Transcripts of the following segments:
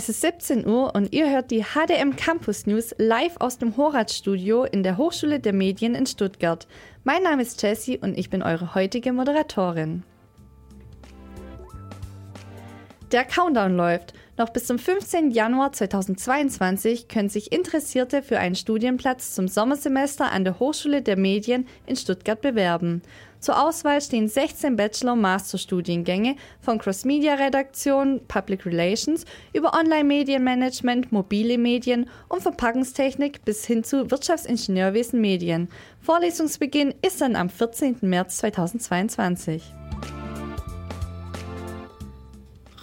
Es ist 17 Uhr und ihr hört die HDM Campus News live aus dem Horaz-Studio in der Hochschule der Medien in Stuttgart. Mein Name ist Jessie und ich bin eure heutige Moderatorin. Der Countdown läuft. Noch bis zum 15. Januar 2022 können sich Interessierte für einen Studienplatz zum Sommersemester an der Hochschule der Medien in Stuttgart bewerben. Zur Auswahl stehen 16 Bachelor-Master-Studiengänge von Cross-Media-Redaktion, Public Relations über Online-Medienmanagement, mobile Medien und Verpackungstechnik bis hin zu Wirtschaftsingenieurwesen Medien. Vorlesungsbeginn ist dann am 14. März 2022.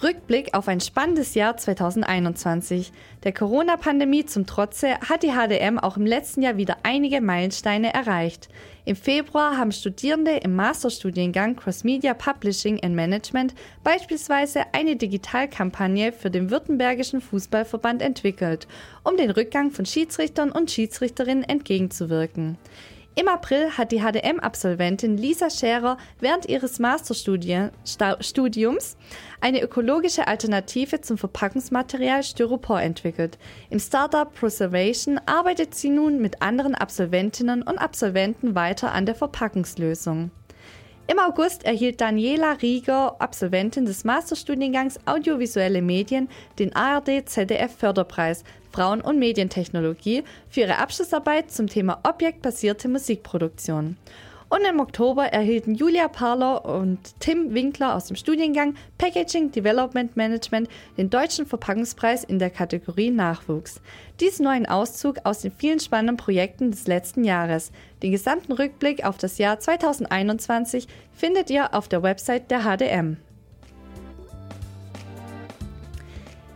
Rückblick auf ein spannendes Jahr 2021. Der Corona-Pandemie zum Trotze hat die HDM auch im letzten Jahr wieder einige Meilensteine erreicht. Im Februar haben Studierende im Masterstudiengang Cross Media Publishing and Management beispielsweise eine Digitalkampagne für den Württembergischen Fußballverband entwickelt, um den Rückgang von Schiedsrichtern und Schiedsrichterinnen entgegenzuwirken. Im April hat die HDM-Absolventin Lisa Scherer während ihres Masterstudiums eine ökologische Alternative zum Verpackungsmaterial Styropor entwickelt. Im Startup Preservation arbeitet sie nun mit anderen Absolventinnen und Absolventen weiter an der Verpackungslösung. Im August erhielt Daniela Rieger, Absolventin des Masterstudiengangs Audiovisuelle Medien, den ARD ZDF Förderpreis Frauen- und Medientechnologie für ihre Abschlussarbeit zum Thema objektbasierte Musikproduktion. Und im Oktober erhielten Julia Parler und Tim Winkler aus dem Studiengang Packaging Development Management den Deutschen Verpackungspreis in der Kategorie Nachwuchs. Dies nur ein Auszug aus den vielen spannenden Projekten des letzten Jahres. Den gesamten Rückblick auf das Jahr 2021 findet ihr auf der Website der HDM.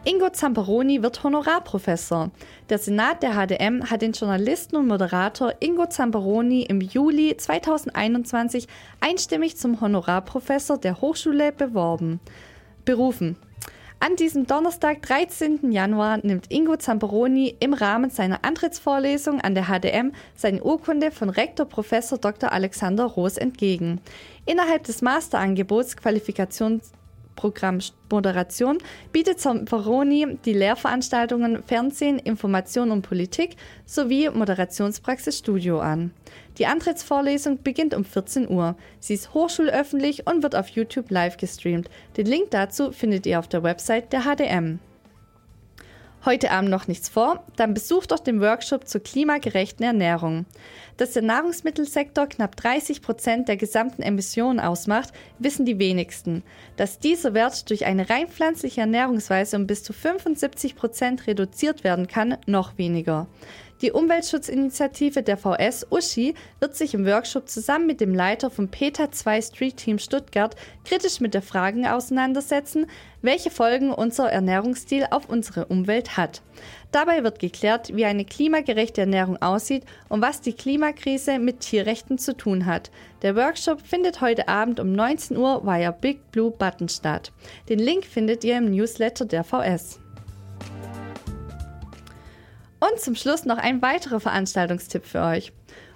Ingo Zamperoni wird Honorarprofessor. Der Senat der HDM hat den Journalisten und Moderator Ingo Zamperoni im Juli 2021 einstimmig zum Honorarprofessor der Hochschule beworben, berufen. An diesem Donnerstag, 13. Januar, nimmt Ingo Zamperoni im Rahmen seiner Antrittsvorlesung an der HDM seine Urkunde von Rektor Prof. Dr. Alexander Roos entgegen. Innerhalb des Masterangebots Qualifikations Programm Moderation bietet Zamperoni die Lehrveranstaltungen Fernsehen, Information und Politik sowie Moderationspraxis Studio an. Die Antrittsvorlesung beginnt um 14 Uhr. Sie ist hochschulöffentlich und wird auf YouTube live gestreamt. Den Link dazu findet ihr auf der Website der HDM. Heute Abend noch nichts vor? Dann besucht doch den Workshop zur klimagerechten Ernährung. Dass der Nahrungsmittelsektor knapp 30 Prozent der gesamten Emissionen ausmacht, wissen die wenigsten. Dass dieser Wert durch eine rein pflanzliche Ernährungsweise um bis zu 75 Prozent reduziert werden kann, noch weniger. Die Umweltschutzinitiative der VS Uschi wird sich im Workshop zusammen mit dem Leiter vom PETA 2 Street Team Stuttgart kritisch mit der Frage auseinandersetzen, welche Folgen unser Ernährungsstil auf unsere Umwelt hat. Dabei wird geklärt, wie eine klimagerechte Ernährung aussieht und was die Klimakrise mit Tierrechten zu tun hat. Der Workshop findet heute Abend um 19 Uhr via Big Blue Button statt. Den Link findet ihr im Newsletter der VS. Und zum Schluss noch ein weiterer Veranstaltungstipp für euch.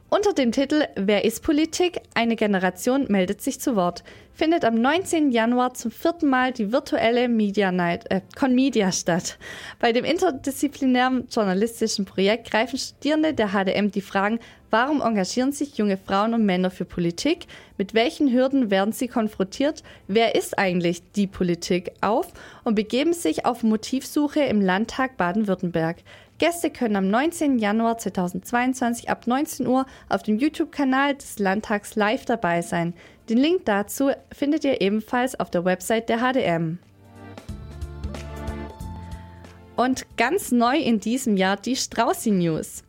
Unter dem Titel Wer ist Politik? Eine Generation meldet sich zu Wort findet am 19. Januar zum vierten Mal die virtuelle Media Night, äh, Conmedia statt. Bei dem interdisziplinären journalistischen Projekt greifen Studierende der HDM die Fragen, warum engagieren sich junge Frauen und Männer für Politik, mit welchen Hürden werden sie konfrontiert, wer ist eigentlich die Politik auf und begeben sich auf Motivsuche im Landtag Baden-Württemberg. Gäste können am 19. Januar 2022 ab 19 Uhr auf dem YouTube-Kanal des Landtags live dabei sein. Den Link dazu findet ihr ebenfalls auf der Website der HDM. Und ganz neu in diesem Jahr die Straußi News.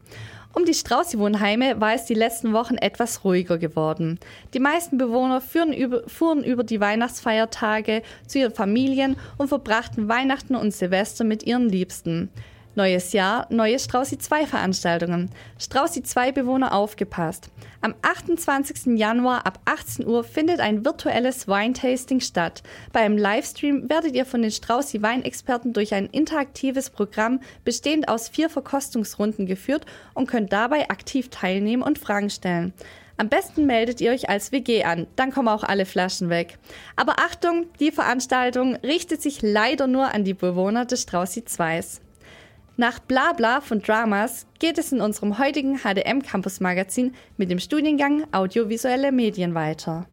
Um die Straußi-Wohnheime war es die letzten Wochen etwas ruhiger geworden. Die meisten Bewohner über, fuhren über die Weihnachtsfeiertage zu ihren Familien und verbrachten Weihnachten und Silvester mit ihren Liebsten. Neues Jahr, neue Straußi 2 Veranstaltungen. Straußi 2 Bewohner aufgepasst. Am 28. Januar ab 18 Uhr findet ein virtuelles Weintasting statt. Bei einem Livestream werdet ihr von den Straußi Weinexperten durch ein interaktives Programm bestehend aus vier Verkostungsrunden geführt und könnt dabei aktiv teilnehmen und Fragen stellen. Am besten meldet ihr euch als WG an, dann kommen auch alle Flaschen weg. Aber Achtung, die Veranstaltung richtet sich leider nur an die Bewohner des Straußi 2. Nach Blabla von Dramas geht es in unserem heutigen HDM Campus Magazin mit dem Studiengang Audiovisuelle Medien weiter.